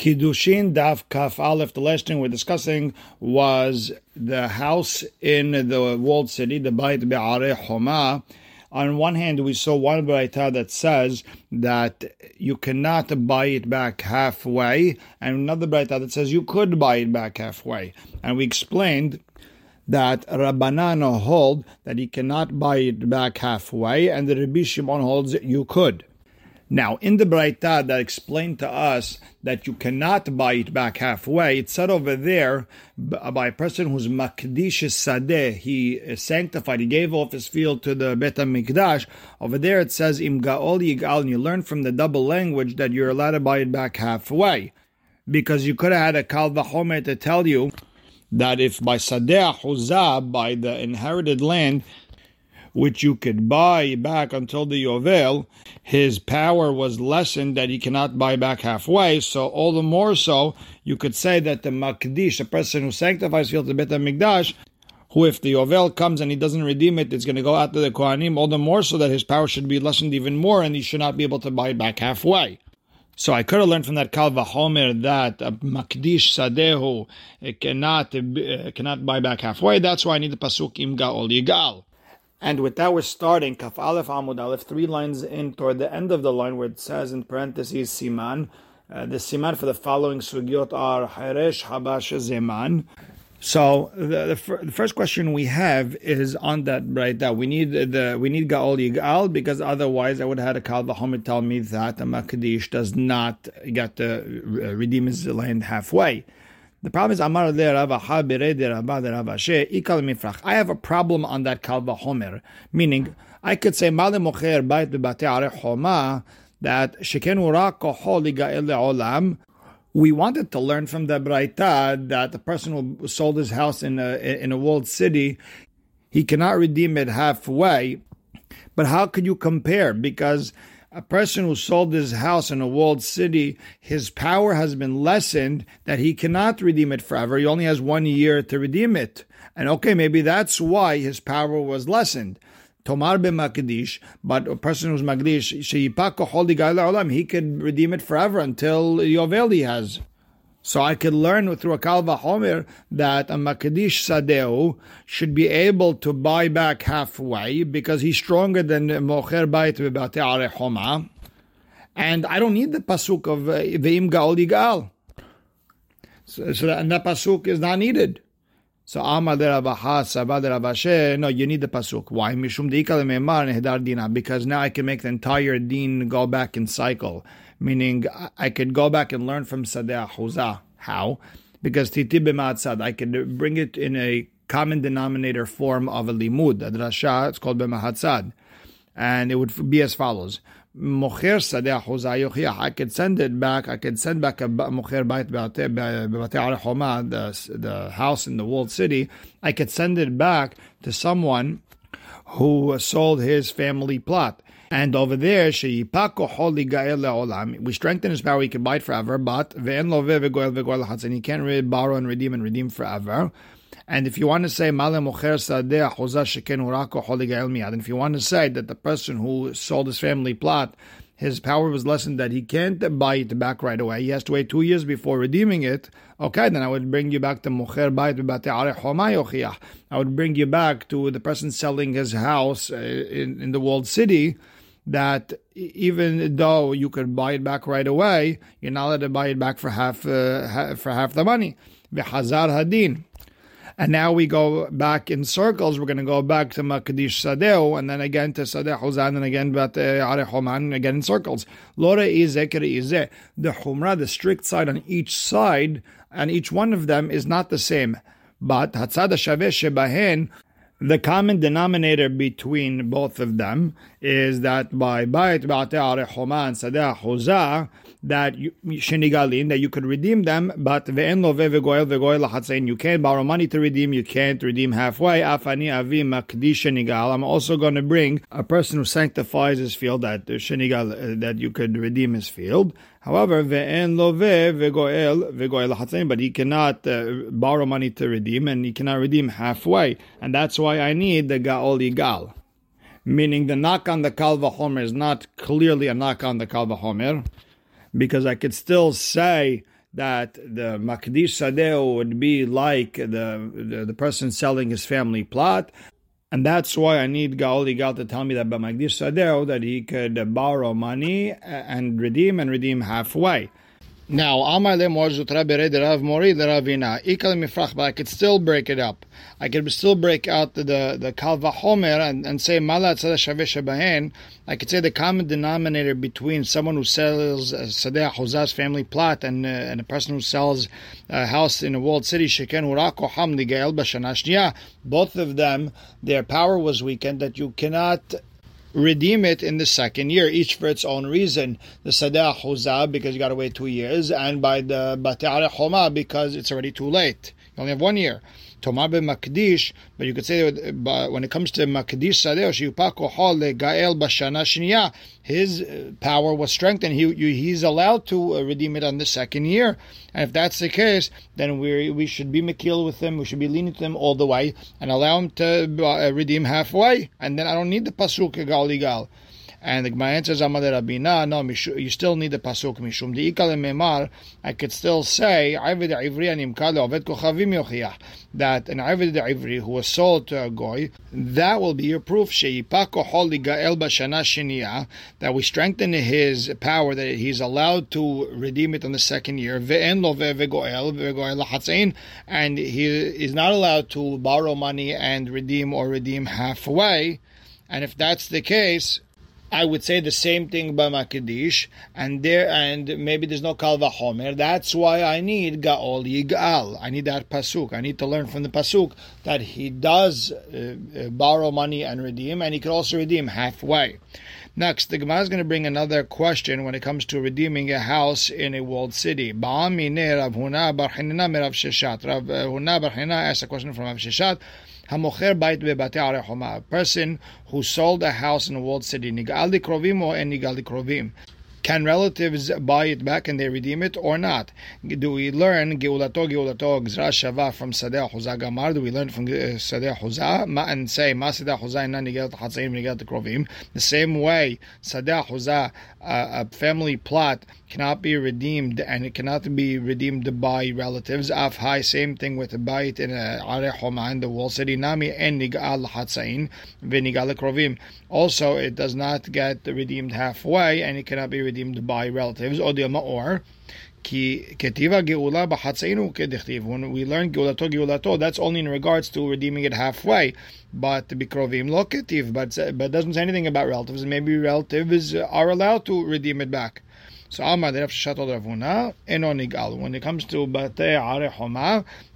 Kiddushin Daf Kaf Aleph. The last thing we're discussing was the house in the walled city, the Bait Be'are Homa. On one hand, we saw one Braita that says that you cannot buy it back halfway, and another Braita that says you could buy it back halfway. And we explained that Rabbanan hold that he cannot buy it back halfway, and the Rabbi Shimon holds you could. Now, in the Braita that explained to us that you cannot buy it back halfway, it said over there by a person who's Makdish Sadeh, he uh, sanctified, he gave off his field to the Bet HaMikdash. Over there it says, Im Gaol Yigal, and you learn from the double language that you're allowed to buy it back halfway. Because you could have had a Kal Vachomer to tell you that if by Sadeh Huzah, by the inherited land, which you could buy back until the Yovel, his power was lessened that he cannot buy back halfway. So all the more so, you could say that the Makdish, the person who sanctifies field to Bet HaMikdash, who if the Yovel comes and he doesn't redeem it, it's going to go out to the Kohanim, all the more so that his power should be lessened even more and he should not be able to buy back halfway. So I could have learned from that Kal Vachomer that a Makdish Sadehu cannot, uh, cannot buy back halfway. That's why I need the Pasuk Im Gaol Yigal. And with that, we're starting Kaf Aleph Amud Aleph, three lines in toward the end of the line where it says in parentheses Siman. Uh, the Siman for the following sugyot are Haresh, Habash, Zeman. So the, the, fir- the, first question we have is on that right that we need the we need Gaol Yigal because otherwise I would have had a Kal Vachomer tell me that a Makdish does not get to redeem his land halfway. The problem is Amar Mifrach. I have a problem on that Kalva Homer, meaning I could say Male Mocher Bait Bebate Are Homa that Shekenu Ra Kohol Olam. We wanted to learn from the Braita that the person who sold his house in a in a walled city, he cannot redeem it halfway. But how could you compare? Because a person who sold his house in a walled city, his power has been lessened that he cannot redeem it forever. He only has one year to redeem it. And okay, maybe that's why his power was lessened. Tomar be Makdish, but a person who's Magdish, he could redeem it forever until Yovel he has. So I could learn through a Kalva Homer that a Makadish Sadeu should be able to buy back halfway because he's stronger than Mocher Bait Bebate Homa. And I don't need the Pasuk of uh, Ve'im Gaol Yigal. So, so that, and that Pasuk is not needed. So Amar de de no, you need the Pasuk. Why? Mishum. Because now I can make the entire Din go back in cycle meaning I could go back and learn from Sadeh Huzah. How? Because Titi B'Matzad, I could bring it in a common denominator form of a limud, a drasha, it's called B'Mahatzad. And it would be as follows. Mocher Sadeh Huzah I could send it back, I could send back a Mocher Bait B'Batei Homa, the, the house in the walled city, I could send it back to someone who sold his family plot. And over there, we strengthen his power, he can buy it forever, but and he can't really borrow and redeem and redeem forever. And if you want to say and if you want to say that the person who sold his family plot, his power was lessened that he can't buy it back right away. He has to wait two years before redeeming it. Okay, then I would bring you back to Mocher Bayit I would bring you back to the person selling his house uh, in, in the walled city that even though you could buy it back right away, you're not allowed to buy it back for half uh, for half the money. V'hazar hadin. And now we go back in circles. We're going to go back to Makadish Sadeo, and then again to Sadeh Huzan, and again but Are Homan, again in circles. Lora izeh izeh. The Humra, the strict side on each side, and each one of them is not the same. But Hatzad Shaveh Shebahen, the common denominator between both of them is that by Bait Ba'ate Choman Sadeh Hozah, that Shenigalin, that you could redeem them, but Ve'en Love Ve'goel Ve'goel Lahatzain, you can't borrow money to redeem, you can't redeem halfway. Afani Avi Makdish Shenigal. I'm also going to bring a person who sanctifies his field, that Shenigal, uh, that you could redeem his field. However, ve'en love ve'goel ve'goel hatzim, but he cannot uh, borrow money to redeem, and he cannot redeem halfway, and that's why I need the gaol igal. Meaning the knock on the kalva homer is not clearly a knock on the kalva homer, because I could still say that the Makdish Sadeh would be like the, the, the person selling his family plot. And that's why I need Gaol Igal to tell me that by Makdish Sadeh that he could borrow money and redeem and redeem halfway. Now, Amar le Morzut Rabbi Rav Mori le Ravina. Ikal mifrach, but I could still break it up. I could still break out the the, the Kalva Homer and, and say Malat Sadeh Bahen. I could say the common denominator between someone who sells Sadeh Hozah's family plot and uh, and a person who sells a house in a walled city, Sheken Urako Hamli Gael. Both of them, their power was weakened that you cannot redeem it in the second year, each for its own reason. The Sadeh Huzah, because you got to wait two years, and by the Bat'are Homa, because it's already too late. You only have one year. Tomar Makdish, but you could say that when it comes to Makdish Sadeh, Shiyupako Hol Gael Bashana Shniya, his uh, power was strengthened. He, he's allowed to uh, redeem it on the second year. And if that's the case, then we we should be makil with him. We should be lenient to him all the way and allow him to uh, redeem halfway. And then I don't need the pasuk gal gal. And the Gemara answers, Amad Rabina, no, you still need the pasuk mishum deikal memar. I could still say, Avid Ivri animkal ovet kochavim yochiach that an Avid Ivri who was sold to a goy, that will be your proof. Sheipako holi gael bashana shenia that we strengthen his power that he's allowed to redeem it on the second year. Ve'en lo ve'goel ve'goel and he is not allowed to borrow money and redeem or redeem halfway. And if that's the case, I would say the same thing by Makadish, and there and maybe there's no Kalva Homer. That's why I need Gaol Yigal. I need that pasuk. I need to learn from the pasuk that he does uh, uh, borrow money and redeem, and he can also redeem halfway. Next, the Gemara is going to bring another question when it comes to redeeming a house in a walled city. Rav Huna Bar Rav Huna Bar asked a question from Rav. Hamocher bait bebate. A person who sold a house in a walled city. Nigal krovim or nigal krovim. Can relatives buy it back and they redeem it or not? Do we learn geulato geulato gzra shava from Sadeh Huzah Gamar? Do we learn from uh, Sadeh Huzah and say Ma Sadeh Huzah na nigelat hatzaim nigelat krovim? The same way Sadeh Huzah, uh, a family plot, cannot be redeemed and it cannot be redeemed by relatives. Af high, same thing with a bite in a Homa in the wall city nami and nigal hatzain v'nigal krovim. Also, it does not get redeemed halfway and it cannot be redeemed by relatives. Or. When we learn geulato geulato, that's only in regards to redeeming it halfway. But but but doesn't say anything about relatives. Maybe relatives are allowed to redeem it back. So. When it comes to Batei Are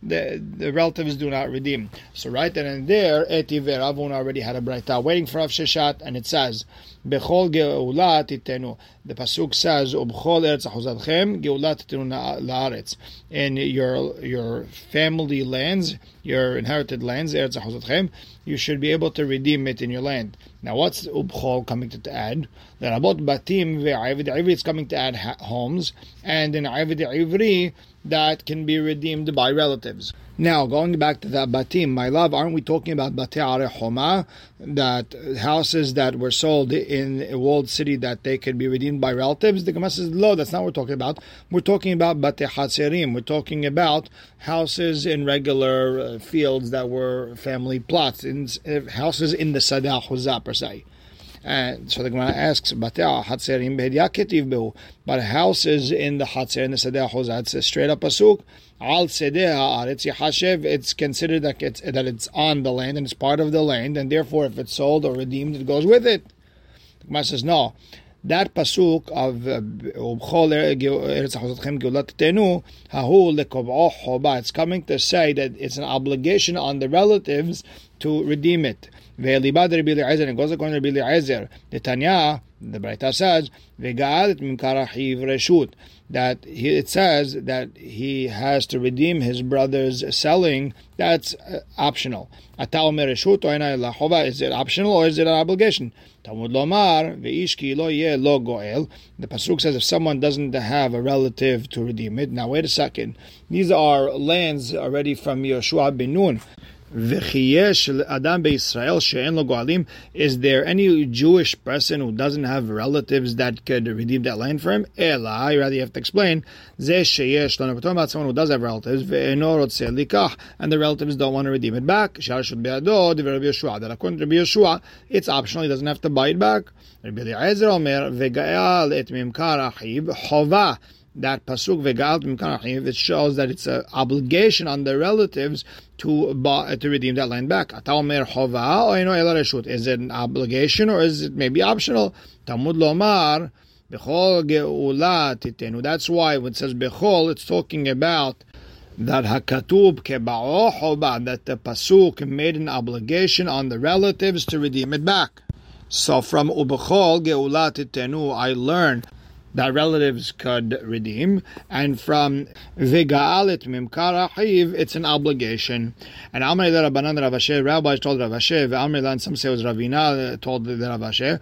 the, the relatives do not redeem. So right then and there, Etiv Ravuna already had a braita waiting for Rav Sheshet, and it says, Bechol Geula Titenu. The pasuk says, Ubchol Eretz Achuzadchem Geula Titenu Laaretz. In your your family lands, your inherited lands, Eretz Achuzadchem, you should be able to redeem it in your land. Now, what's Ubchol coming to add? The Rabot Batim ve'Avid Ivri is coming to add homes, and in Avid Ivri that can be redeemed by relatives. Now, going back to that batim, my love, aren't we talking about batei homa, that houses that were sold in a walled city that they could be redeemed by relatives? The Gemara says, no, that's not what we're talking about. We're talking about batei hatzerim. We're talking about houses in regular uh, fields that were family plots, in, uh, houses in the Sadah Huzah per se. And so the Gemara asks, but houses in the Hatzer in the Sadeh Hozah, it's a straight up pasuk. Al Sedeh it's considered that it's, that it's on the land and it's part of the land, and therefore if it's sold or redeemed, it goes with it. The Gemara says, no. That pasuk of uh, um, er-, it's coming to say that it's an obligation on the relatives to redeem it. And goes according to Rabbi Eliezer. The Tanya, the Braita says, ve'ga'adet mimkara reshut, that he, it says that he has to redeem his brother's selling. That's uh, optional. Is it optional or is it an obligation? Talmud lomar ve'ishki lo ye lo goel. The pasuk says if someone doesn't have a relative to redeem it. Now wait a second. These are lands already from Yeshua ben Nun adam she'en. Is there any Jewish person who doesn't have relatives that could redeem that land for him? Ela, rather have to explain. Ze sheyesh. We're talking about someone who does have relatives. And the relatives don't want to redeem it back. Should be Rabbi Yeshua. That according to Rabbi Yeshua, it's optional. He doesn't have to buy it back. That pasuk v'galt it shows that it's an obligation on the relatives to buy, to redeem that land back. Is it an obligation or is it maybe optional? Talmud lomar bechol geula titenu. That's why when it says bechol, it's talking about that hakatub keba'o that the pasuk made an obligation on the relatives to redeem it back. So from ubechol geula titenu, I learned that relatives could redeem, and from viga'alit Mimkara achiv, it's an obligation. And Amri the Rabbanan Rav rabbis told Rav Ashi, Amri and some say it was Ravina uh, told the Rav Ashi,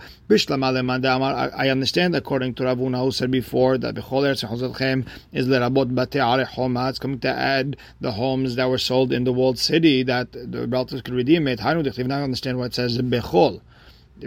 I understand according to Ravuna who said before that Bechol Eretz Chozatchem is lerabot bate arech homa, it's coming to add the homes that were sold in the walled city that the relatives could redeem it. How do they understand what it says Bechol?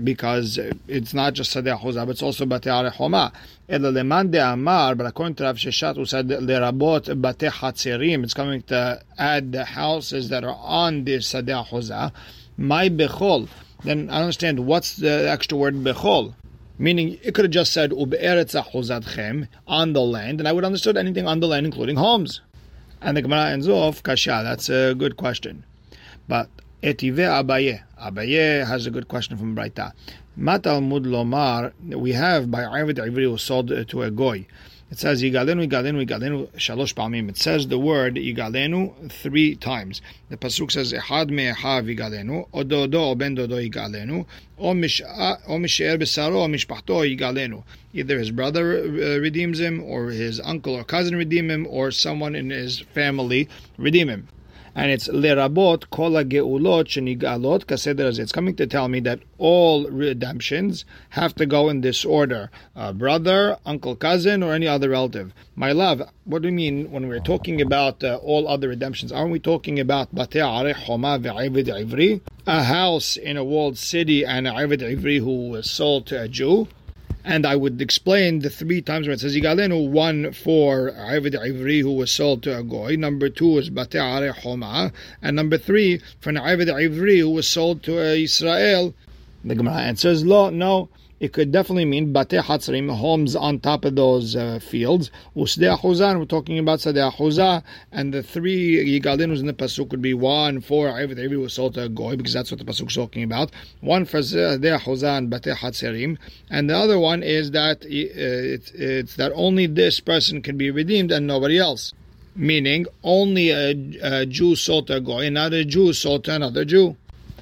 Because it's not just Sadeh Chuzah, but it's also Bate Arechoma. Ela leman de Amar, but according to Rav Sheshet, who said lerabot Bate Hatzerim, it's coming to add the houses that are on the Sadeh Chuzah. My Bechol. Then I understand what's the extra word Bechol. Meaning, it could have just said on the land, and I would understood anything on the land, including homes. And the Gemara ends off, Kasha, that's a good question. But Etive Abaye. Abaye has a good question from Braita. Matalmud Lomar, we have by Arvid Ivri who sold to a goy. It says Yigalenu, Yigalenu, Yigalenu, Shalosh Palmim. It says the word Yigalenu three times. The pasuk says Ehad me'ehav Yigalenu, Ododo o ben dodo Yigalenu, o misher besaro o mishpachto Yigalenu. Either his brother uh, redeems him, or his uncle or cousin redeem him, or someone in his family redeem him and it's lerabot kol geulot shenigalot kaseder It's coming to tell me that all redemptions have to go in this order: uh, brother, uncle, cousin, or any other relative. My love, what do you mean when we're talking about uh, all other redemptions? Aren't we talking about bate homa ve'avid ivri, a house in a walled city, and a ivri who was sold to a Jew? And I would explain the three times where it says Yigalenu, one for Avid Ivri who was sold to a Goy, number two is Bate Are Homa, and number three for an Avid Ivri who was sold to Israel. The Gemara answers, Lo, no, it could definitely mean Bate Hatzrim, homes on top of those uh, fields. Usdei Achuzah, we're talking about Sadeh Achuzah, and the three Yigalinus in the Pasuk would be one for Avid Ivri was sold to a Goy, because that's what the Pasuk is talking about. One for Sadeh Achuzah and Bate Hatzerim, and the other one is that uh, it's, it's that only this person can be redeemed and nobody else meaning only a, a Jew sold to a goy, not a Jew sold to another Jew.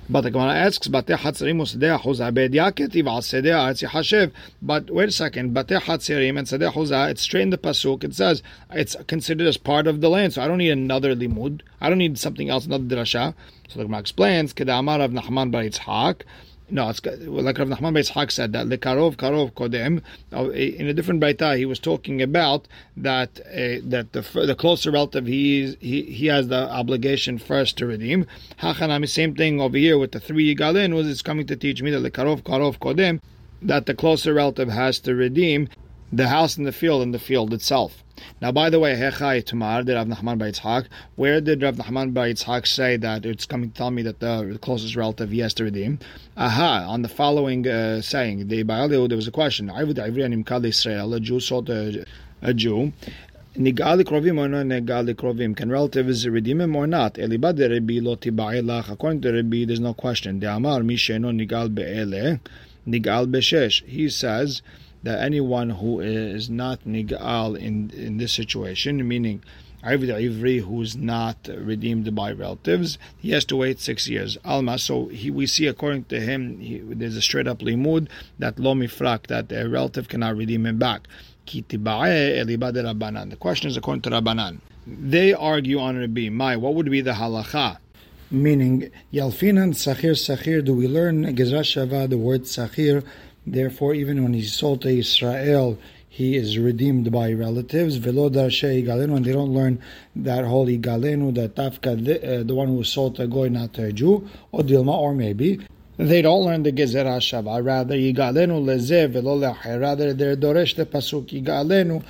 But the Gemara asks, Bate Hatzerim Usadeh Chuzah Bed Yaketiv Al Hashev. But wait a second, Bate Hatzerim and Sedeh Chuzah, it's straight in the Pasuk. It says it's considered as part of the land. So I don't need another limud. I don't need something else, another drasha. So the Gemara explains, Kedamar of Nachman Bar Yitzhak. No, it's like Rav Nachman Beishak said that lekarov karov kodem. In a different braita, he was talking about that uh, that the the closer relative he he he has the obligation first to redeem. Hachanami, same thing over here with the three yigalin was it's coming to teach me that lekarov karov kodem that the closer relative has to redeem the house in the field and the field itself. Now, by the way, Hechai Tumar did Rav Nachman Yitzhak. Where did Rav Nachman Yitzhak say that it's coming to tell me that the closest relative he has to redeem? Aha, on the following uh, saying, the there was a question. Israel, a Jew sold a, a Jew. Nigali krovim or no nigali krovim? Can relatives redeem him or not? According to Rabbi, there's no question. He says that anyone who is not nigal in in this situation, meaning Avid Ivri, who's not redeemed by relatives, he has to wait six years. Alma, so he, we see according to him, he, there's a straight up limud that lo mifrak, that a relative cannot redeem him back. The question is according to Rabbanan. They argue on Rabbi Mai, what would be the halacha? Meaning, Yalfinan Sachir Sachir, do we learn Gezra Shava, the word Sachir, Therefore, even when he's sold to Israel, he is redeemed by relatives. Velo igalenu, and they don't learn that holy igalenu, that tafka, the, uh, one who sold to goy, not to a Jew, or dilma, or maybe. They don't learn the gezer hashava. Rather, yigalenu leze velo le'acher. Rather, they're doresh the pasuk yigalenu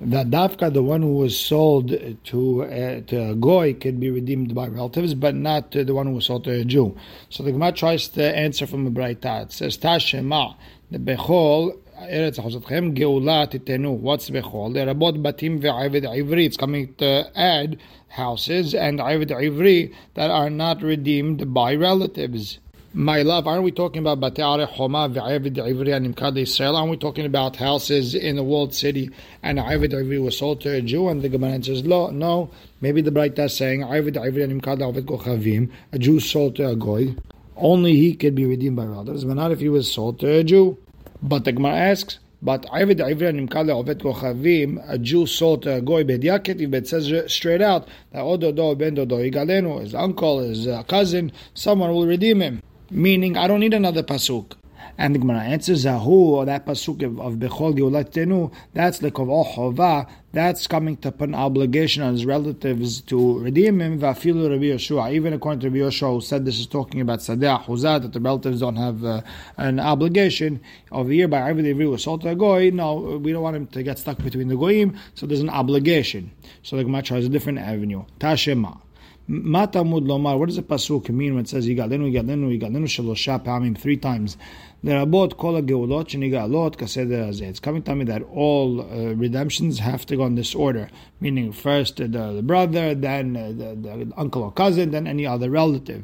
that dafka, the one who was sold to, uh, to a goy, can be redeemed by relatives, but not uh, the one who was sold to a Jew. So the Gemara tries to answer from a braita. It says Tashema, the bechol. Eretz Chosatchem Geula Titenu. What's Bechol? The Rabot Batim ve'Aved Ivri. It's coming to add houses and Aved Ivri that are not redeemed by relatives. My love, aren't we talking about Bate Choma ve'Avid Ivri and Imkad Israel? Aren't we talking about houses in the walled city and Avid Ivri was sold to a Jew? And the Gemara says, no, no. Maybe the Braita is saying Avid Ivri and Imkad Avid Kochavim, a Jew sold to a Goy. Only he could be redeemed by others, but not if he was sold to a Jew. But the Gemara asks, but Avid Ivri and Imkad Avid Kochavim, a Jew sold to a Goy Bediaketiv, but says straight out that Ododo Ben Igalenu, his uncle, his uh, cousin, someone will redeem him meaning I don't need another pasuk. And the Gemara answers, Zahu, or that pasuk of, of Bechol Geulatenu, that's the Kovah Chova, that's coming to put an obligation on his relatives to redeem him, Vafilu Rabbi Yeshua. Even according to Rabbi Yeshua, who said this is talking about Sadeh Huzah, that the relatives don't have uh, an obligation of year by every sold to a Goy. No, we don't want him to get stuck between the Goyim, so there's an obligation. So the Gemara tries a different avenue. Tashema. What does the pasuk mean when it says yigalenu yigalenu yigalenu shalosha pamim three times? לרבות כל הגאולות שנגאלות כסדר הזה. It's coming to me that all uh, redemptions have to go in this order, meaning first uh, the, the brother, then uh, the, the uncle or cousin, then any other relative.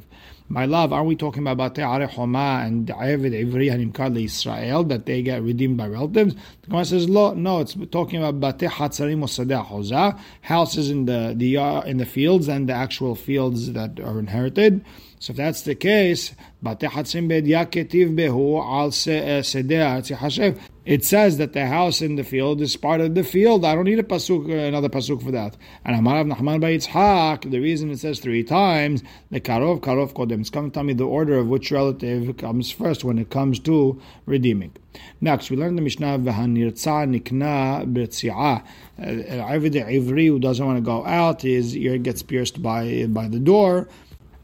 My love, are we talking about Te'are Homa and David Ivri and Imkad Israel that they get redeemed by relatives? The Gemara says, no, it's talking about Bate Hatzarim Hoza, houses in the, the uh, in the fields and the actual fields that are inherited. So if that's the case, uh, it says that the house in the field is part of the field. I don't need a pasuk, uh, another pasuk for that. And Amarav Nachman by Yitzhak, the reason it says three times, the karov, karov kodem. It's coming to tell me the order of which relative comes first when it comes to redeeming. Next, we learn the Mishnah v'hanirtza nikna b'tzi'ah. Aved Ivri who doesn't want to go out, his ear gets pierced by by the door.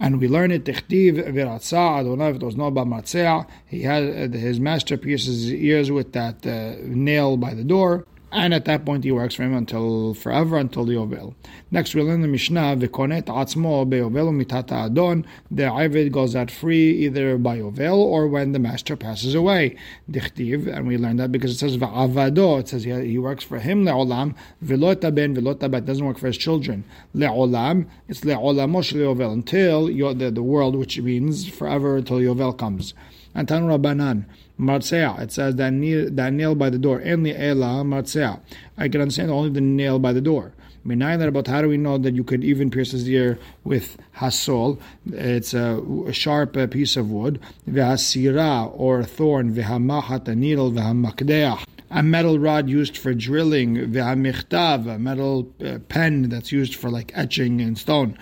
And we learn it, Tichtiv v'ratza Adonai v'tozno b'matzea. He had his master pierces his ears with that uh, nail by the door and at that point he works for him until forever until the Yovel. Next we learn the Mishnah v'konet atzmo beyovel mitata adon. The Ivid goes out free either by Yovel or when the master passes away. Dichtiv, and we learn that because it says va'avado. It says he, he works for him le'olam v'lota ben v'lota bat doesn't work for his children. Le'olam it's le'olamo Yovel until the, the world, which means forever until Yovel comes. And Tanu Rabbanan. Marzea. It says that nail, that nail by the door. Enli ela marzea. I can understand only the nail by the door. Minayin about how do we know that you could even pierce his ear with hasol? It's a, a sharp uh, piece of wood. V'hasira or thorn. V'hamahat a needle. V'hamakdeach a metal rod used for drilling, a metal uh, pen that's used for like etching in stone.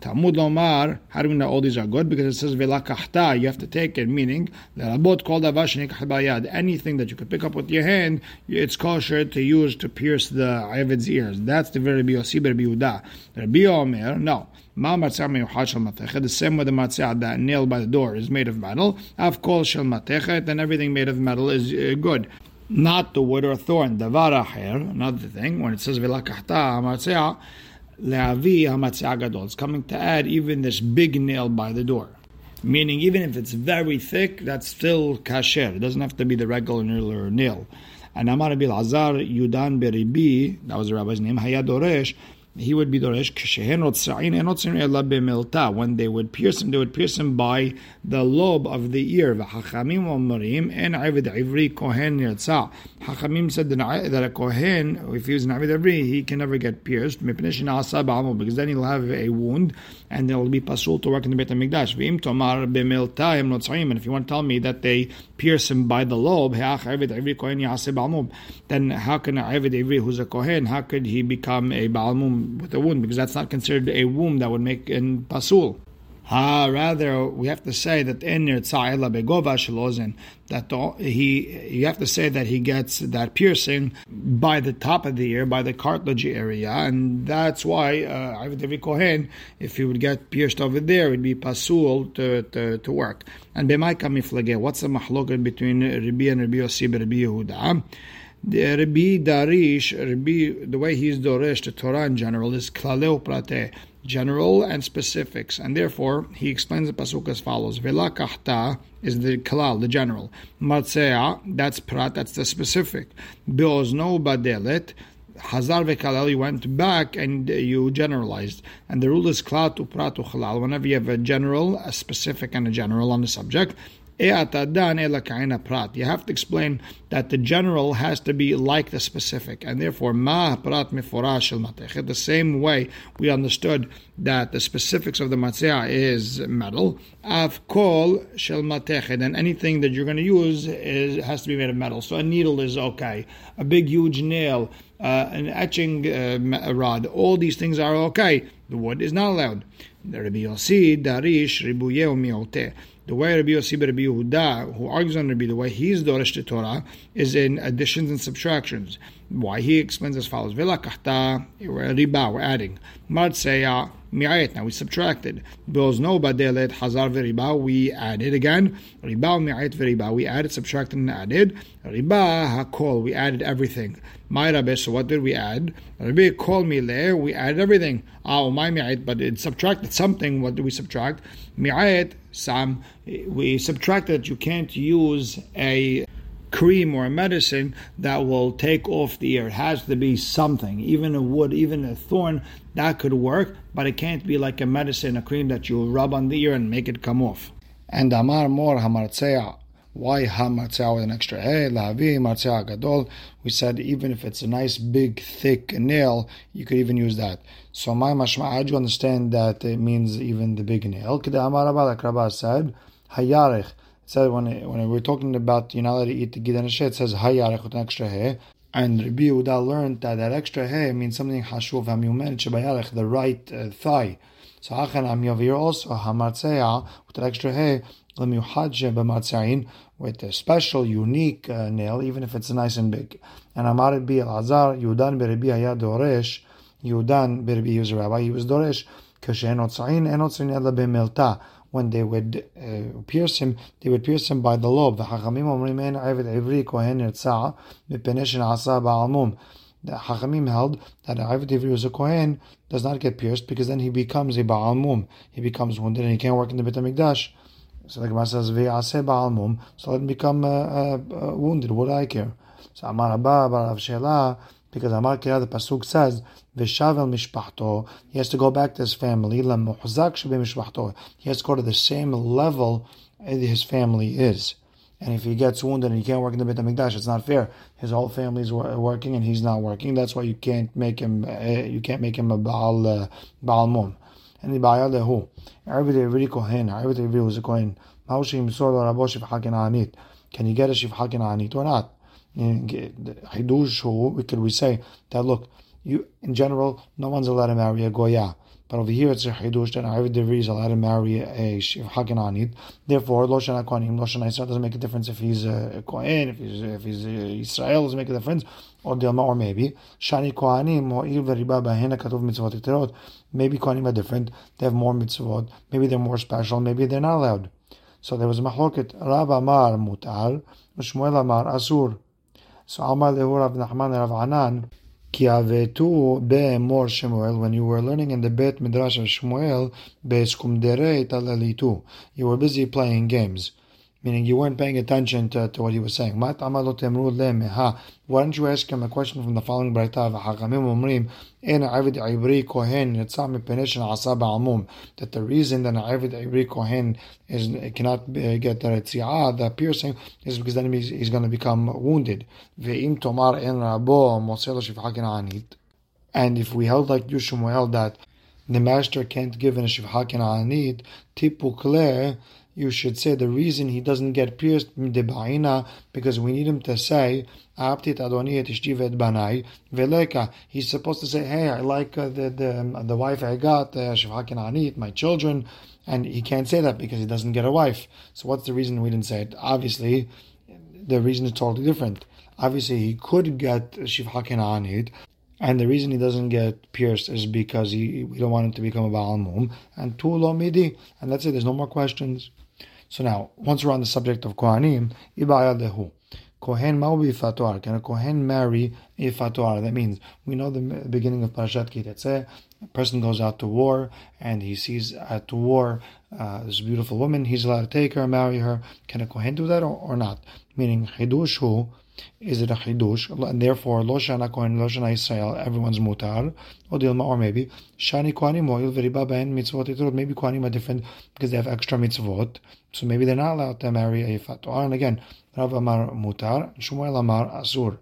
Talmud Lomar, how do we know all these are good? Because it says velakachta, you have to take it, meaning lerabot kol bayad. Anything that you could pick up with your hand, it's kosher to use to pierce the Avid's ears. That's the very Biosi Rabbi Yehuda. Rabbi Omer, no. The same way the matzah that nailed by the door is made of metal. Av kol shel then everything made of metal is uh, good not the wood or thorn. Davar acher, another thing, when it says velakachta matzah, le'avi hamatzah gadol. It's coming to add even this big nail by the door. Meaning, even if it's very thick, that's still kasher. It doesn't have to be the regular nail. And Amar Bil Azar Yudan Beribi, that was the rabbi's name, Hayadoresh, he would be doresh when they would pierce him, they would pierce him by the lobe of the ear. En avid ivri kohen yatsa. Hachamim said that a kohen, if he was an avid ivri, he can never get pierced because then he'll have a wound and there will be pasul to work in the Beit Hamikdash. And if you want to tell me that they pierce him by the lobe, then how can an avid ivri who's a kohen, how could he become a with a wound because that's not considered a womb that would make in pasul. Rather, we have to say that in tzayla begova that he you have to say that he gets that piercing by the top of the ear, by the cartilage area, and that's why uh, Kohen, if he would get pierced over there, it'd be pasul to, to, to work. And b'maika miflage, what's the mahloket between Rabbi and Rabbi Yossi Rabbi Yehuda? The Rabbi Darish, Rabbi, the way he's doresh the Torah in general is klaleu prate general and specifics, and therefore he explains the pasuk as follows: Vela kahta is the kalal, the general. Matzea, that's prat, that's the specific. Beozno badelet. Hazar vekalal, you went back and you generalized. And the rule is klal to prat to. Whenever you have a general, a specific, and a general on the subject, you have to explain that the general has to be like the specific, and therefore ma prat The same way we understood that the specifics of the matzah is metal. Av kol shel and anything that you're going to use is, has to be made of metal. So a needle is okay. A big huge nail, uh, an etching uh, rod, all these things are okay. The wood is not allowed. Yossi darish the way Rabbi Yossi Rabbi Yehuda, who argues on Rabbi, the way he's Doresh the Torah, is in additions and subtractions. Why he explains as follows: Vela kahta riba, we're adding. Martseya mi'ayet. Now we subtracted. Bills no badelet hazar v'riba. We added again. Riba mi'ayet v'riba. We added, subtracted, and added. Riba hakol. We added everything. My rabbi. So what did we add? Rabbi call me there. We added everything. Ah, my mi'ayet. But it subtracted something. What did we subtract? Mi'ayet some we subtracted you can't use a cream or a medicine that will take off the ear. It has to be something, even a wood, even a thorn, that could work, but it can't be like a medicine, a cream that you rub on the ear and make it come off. And Amar Mor Hamartzea. Why Hamartzea with an extra hey? Lavi Martzea Gadol. We said even if it's a nice big thick nail, you could even use that. So my mashma, how do you understand that it means even the big nail? Kida Amar like Rabbi said, Hayarech. It said when, when we're talking about you're not allowed to eat the gidan it says Hayarech with an extra hair. And Rabbi Yehuda learned that that extra hair means something hashuv hamyumen shebayarech, the right uh, thigh. So Achan Am Yavir also Hamartzea with that extra hair with a special, unique uh, nail, even if it's nice and big. And Amar Bi Elazar Yudan Berebi Hayad Doresh Yudan Birbi, he was a rabbi, he was Doresh, when they would uh, pierce him, they would pierce him by the lobe. The Hachamim held that an Ived Ivri was a Kohen does not get pierced because then he becomes a Baal Mum. He becomes wounded and he can't work in the Bet HaMikdash. So the Gemara says, V'yaseh Baal Mum, so let him become uh, uh, uh, wounded. What do I care? So Amar Abba, Bar Shelah, because Amar Kira, the Pasuk says, Vishavel Mishpachto, he has to go back to his family, he has to go to the same level his family is. And if he gets wounded and he can't work in the Beit HaMikdash, it's not fair. His whole family is working and he's not working. That's why you can't make him, uh, you can't make him a Baal, uh, Baal Mum. And the Baal Lehu. Everybody really Kohen, everybody really was a Kohen. Can you get a Shifha Anit or not? Hidush, who could we say that look, you in general, no one's allowed to marry a goya. But over here it's a chidush that Arvid Devi is allowed to marry a Hagananit. Therefore, Lo Shana Kohanim, Lo Shana doesn't make a difference if he's a Kohen, if he's if he's uh, Israel doesn't make a difference, or Dilma, or maybe Shani Kohanim or Il Veriba Bahena Katov Mitzvot Iterot. Maybe Kohanim are different. They have more mitzvot. Maybe they're more special. Maybe they're not allowed. So there was a mahloket. Rab Amar Mutar, Shmuel Amar Asur. So Amar Lehu Rav Nachman Rav Anan. More Shemuel, when you were learning in the Bet Midrash of Shmuel, you were busy playing games meaning you weren't paying attention to, to what he was saying. Why don't you ask him a question from the following Braita? That the reason that an Avid Ibri Kohen is, cannot get the Ritziah, the piercing, is because then he's, he's going to become wounded. And if we held like Yushmuel that the master can't give in a Shivha Anit, Tipu Kle, you should say the reason he doesn't get pierced because we need him to say He's supposed to say, "Hey, I like uh, the the the wife I got, uh, my children," and he can't say that because he doesn't get a wife. So what's the reason we didn't say it? Obviously, the reason is totally different. Obviously, he could get shivha kenanit, and the reason he doesn't get pierced is because he, we don't want him to become a Baal Mum. And tu lo midi. And that's it. There's no more questions. So now, once we're on the subject of Kohanim, ibaya lehu. Kohen Maubi Fatuar. Can a Kohen marry a Fatuar? That means we know the beginning of Parashat Ki Tetzeh. A person goes out to war and he sees at war uh, this beautiful woman. He's allowed to take her, marry her. Can a Kohen do that or, or not? Meaning, Chidush who is it a chidush? And therefore, lo shana kohen, lo shana Israel, everyone's mutar. Or dilma, or maybe shani kohanim oil v'riba ben mitzvot itrot. Maybe kohanim are different because they have extra mitzvot, so maybe they're not allowed to marry a fatuar. And again, Rav Amar mutar, Shmuel Amar asur.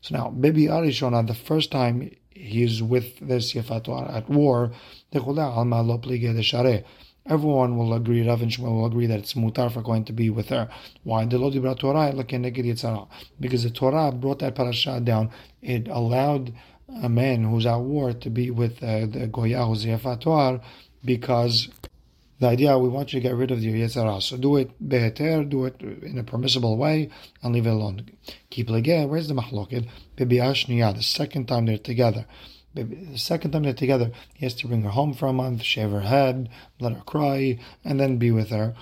So now, Bibi Arishona, the first time he's with this Yefatuar at war, everyone will agree, Rav and Shmuel will agree that it's mutar for going to be with her. Why? Because the Torah brought that parasha down. It allowed a man who's at war to be with uh, the Goya who's Yefatuar because the idea we want you to get rid of your Yetzirah. So do it beheter, do it in a permissible way, and leave it alone. Keep legeh, where's the mahloket? The second time they're together. The second time they're together, he has to bring her home for a month, shave her head, let her cry, and then be with her.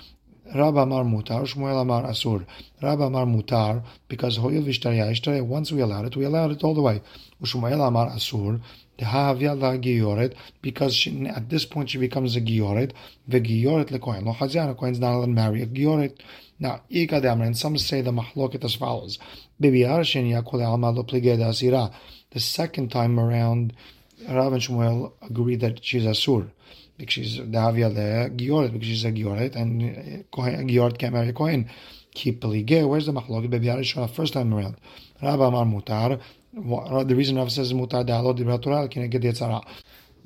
Rabba Amar Mutar, Shmuel Amar Asur. Rabba Amar Mutar, because Hoyil Vishtarya Ishtarya, once we allowed it, we allowed it all the way. Shmuel Amar Asur, because she, at this point she becomes a gioret. The gioret lekohen lo chazyan. A kohen's not allowed to marry a gioret. Now, and some say the mahloket as follows. The second time around, Rav and Shmuel agree that she's asur. Because she's the Havia the Gioret, because she's a Gioret, and Kohen, Gioret can't marry a Kohen. Keep Pelige, where's the Mahloket? Baby Arishon, first time around. Rav Amar Mutar, the reason Rav says Mutar Da'alot Dibra Torah, can I get the Yetzara?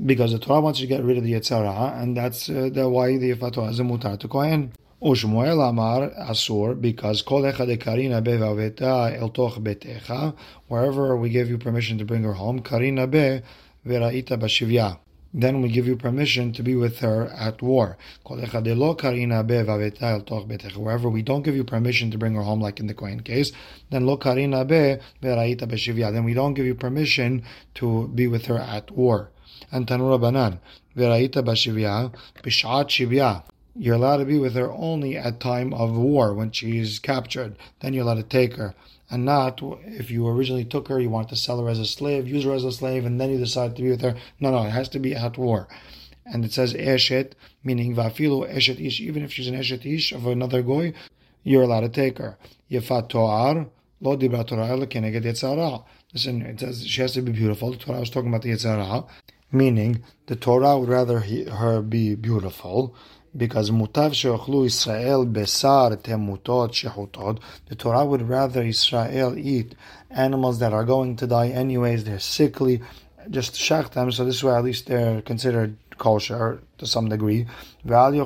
Because the Torah wants you to get rid of the Yetzara, and that's uh, the why the Fatwa is a Mutar to Kohen. ושמואל אמר אסור, because כל אחד קרינה בה והבאתה אל תוך ביתך, wherever we give you permission to bring her home, קרינה בה וראית בשביה. Then we give you permission to be with her at war. Wherever we don't give you permission to bring her home, like in the Kohen case, then lo karina be Then we don't give you permission to be with her at war. And tanura banan v'raita b'shivya b'shat shivya you're allowed to be with her only at time of war when she's captured. Then you're allowed to take her, and not if you originally took her, you want to sell her as a slave, use her as a slave, and then you decide to be with her. No, no, it has to be at war. And it says eshet, meaning vafilu eshet ish. Even if she's an eshet ish of another goy, you're allowed to take her. Yefat toar lo dibra Torah keneged yetzara. Listen, it says she has to be beautiful. The Torah was talking about the yetzara, meaning the Torah would rather he, her be beautiful because mutav she'ochlu Israel besar temutot shehutot. The Torah would rather Israel eat animals that are going to die anyways. They're sickly, just shach them. So this way, at least they're considered kosher to some degree. And the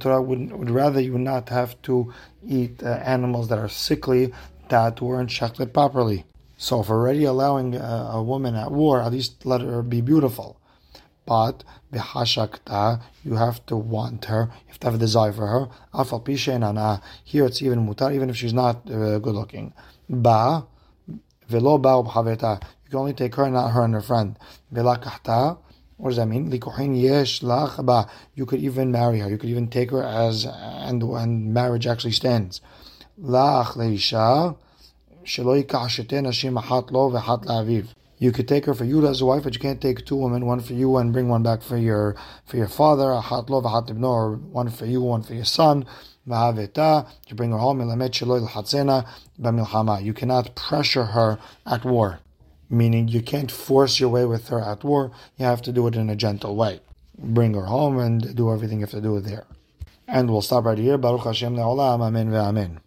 Torah would, would rather you not have to eat uh, animals that are sickly that weren't shachted properly. So if already allowing a, a woman at war, at least let her be beautiful but b'hashakta, you have to want her, you have to have a desire for her. Afal pishenana, here it's even mutar, even if she's not uh, good looking. Ba, velo ba b'haveta, you can only take her, not her and her friend. V'lakahta, what does that mean? Likuhin yesh lach ba, you could even marry her, you could even take her as, and, and marriage actually stands. Lach leisha, שלא ייקח שתי נשים אחת לו ואחת לאביו. you could take her for you as a wife, but you can't take two women, one for you and bring one back for your for your father, a hat lov, a hat or one for you, one for your son. You bring her home. You cannot pressure her at war, meaning you can't force your way with her at war. You have to do it in a gentle way. Bring her home and do everything you have to do there. And we'll stop right here. Baruch Hashem le'olam. Amen.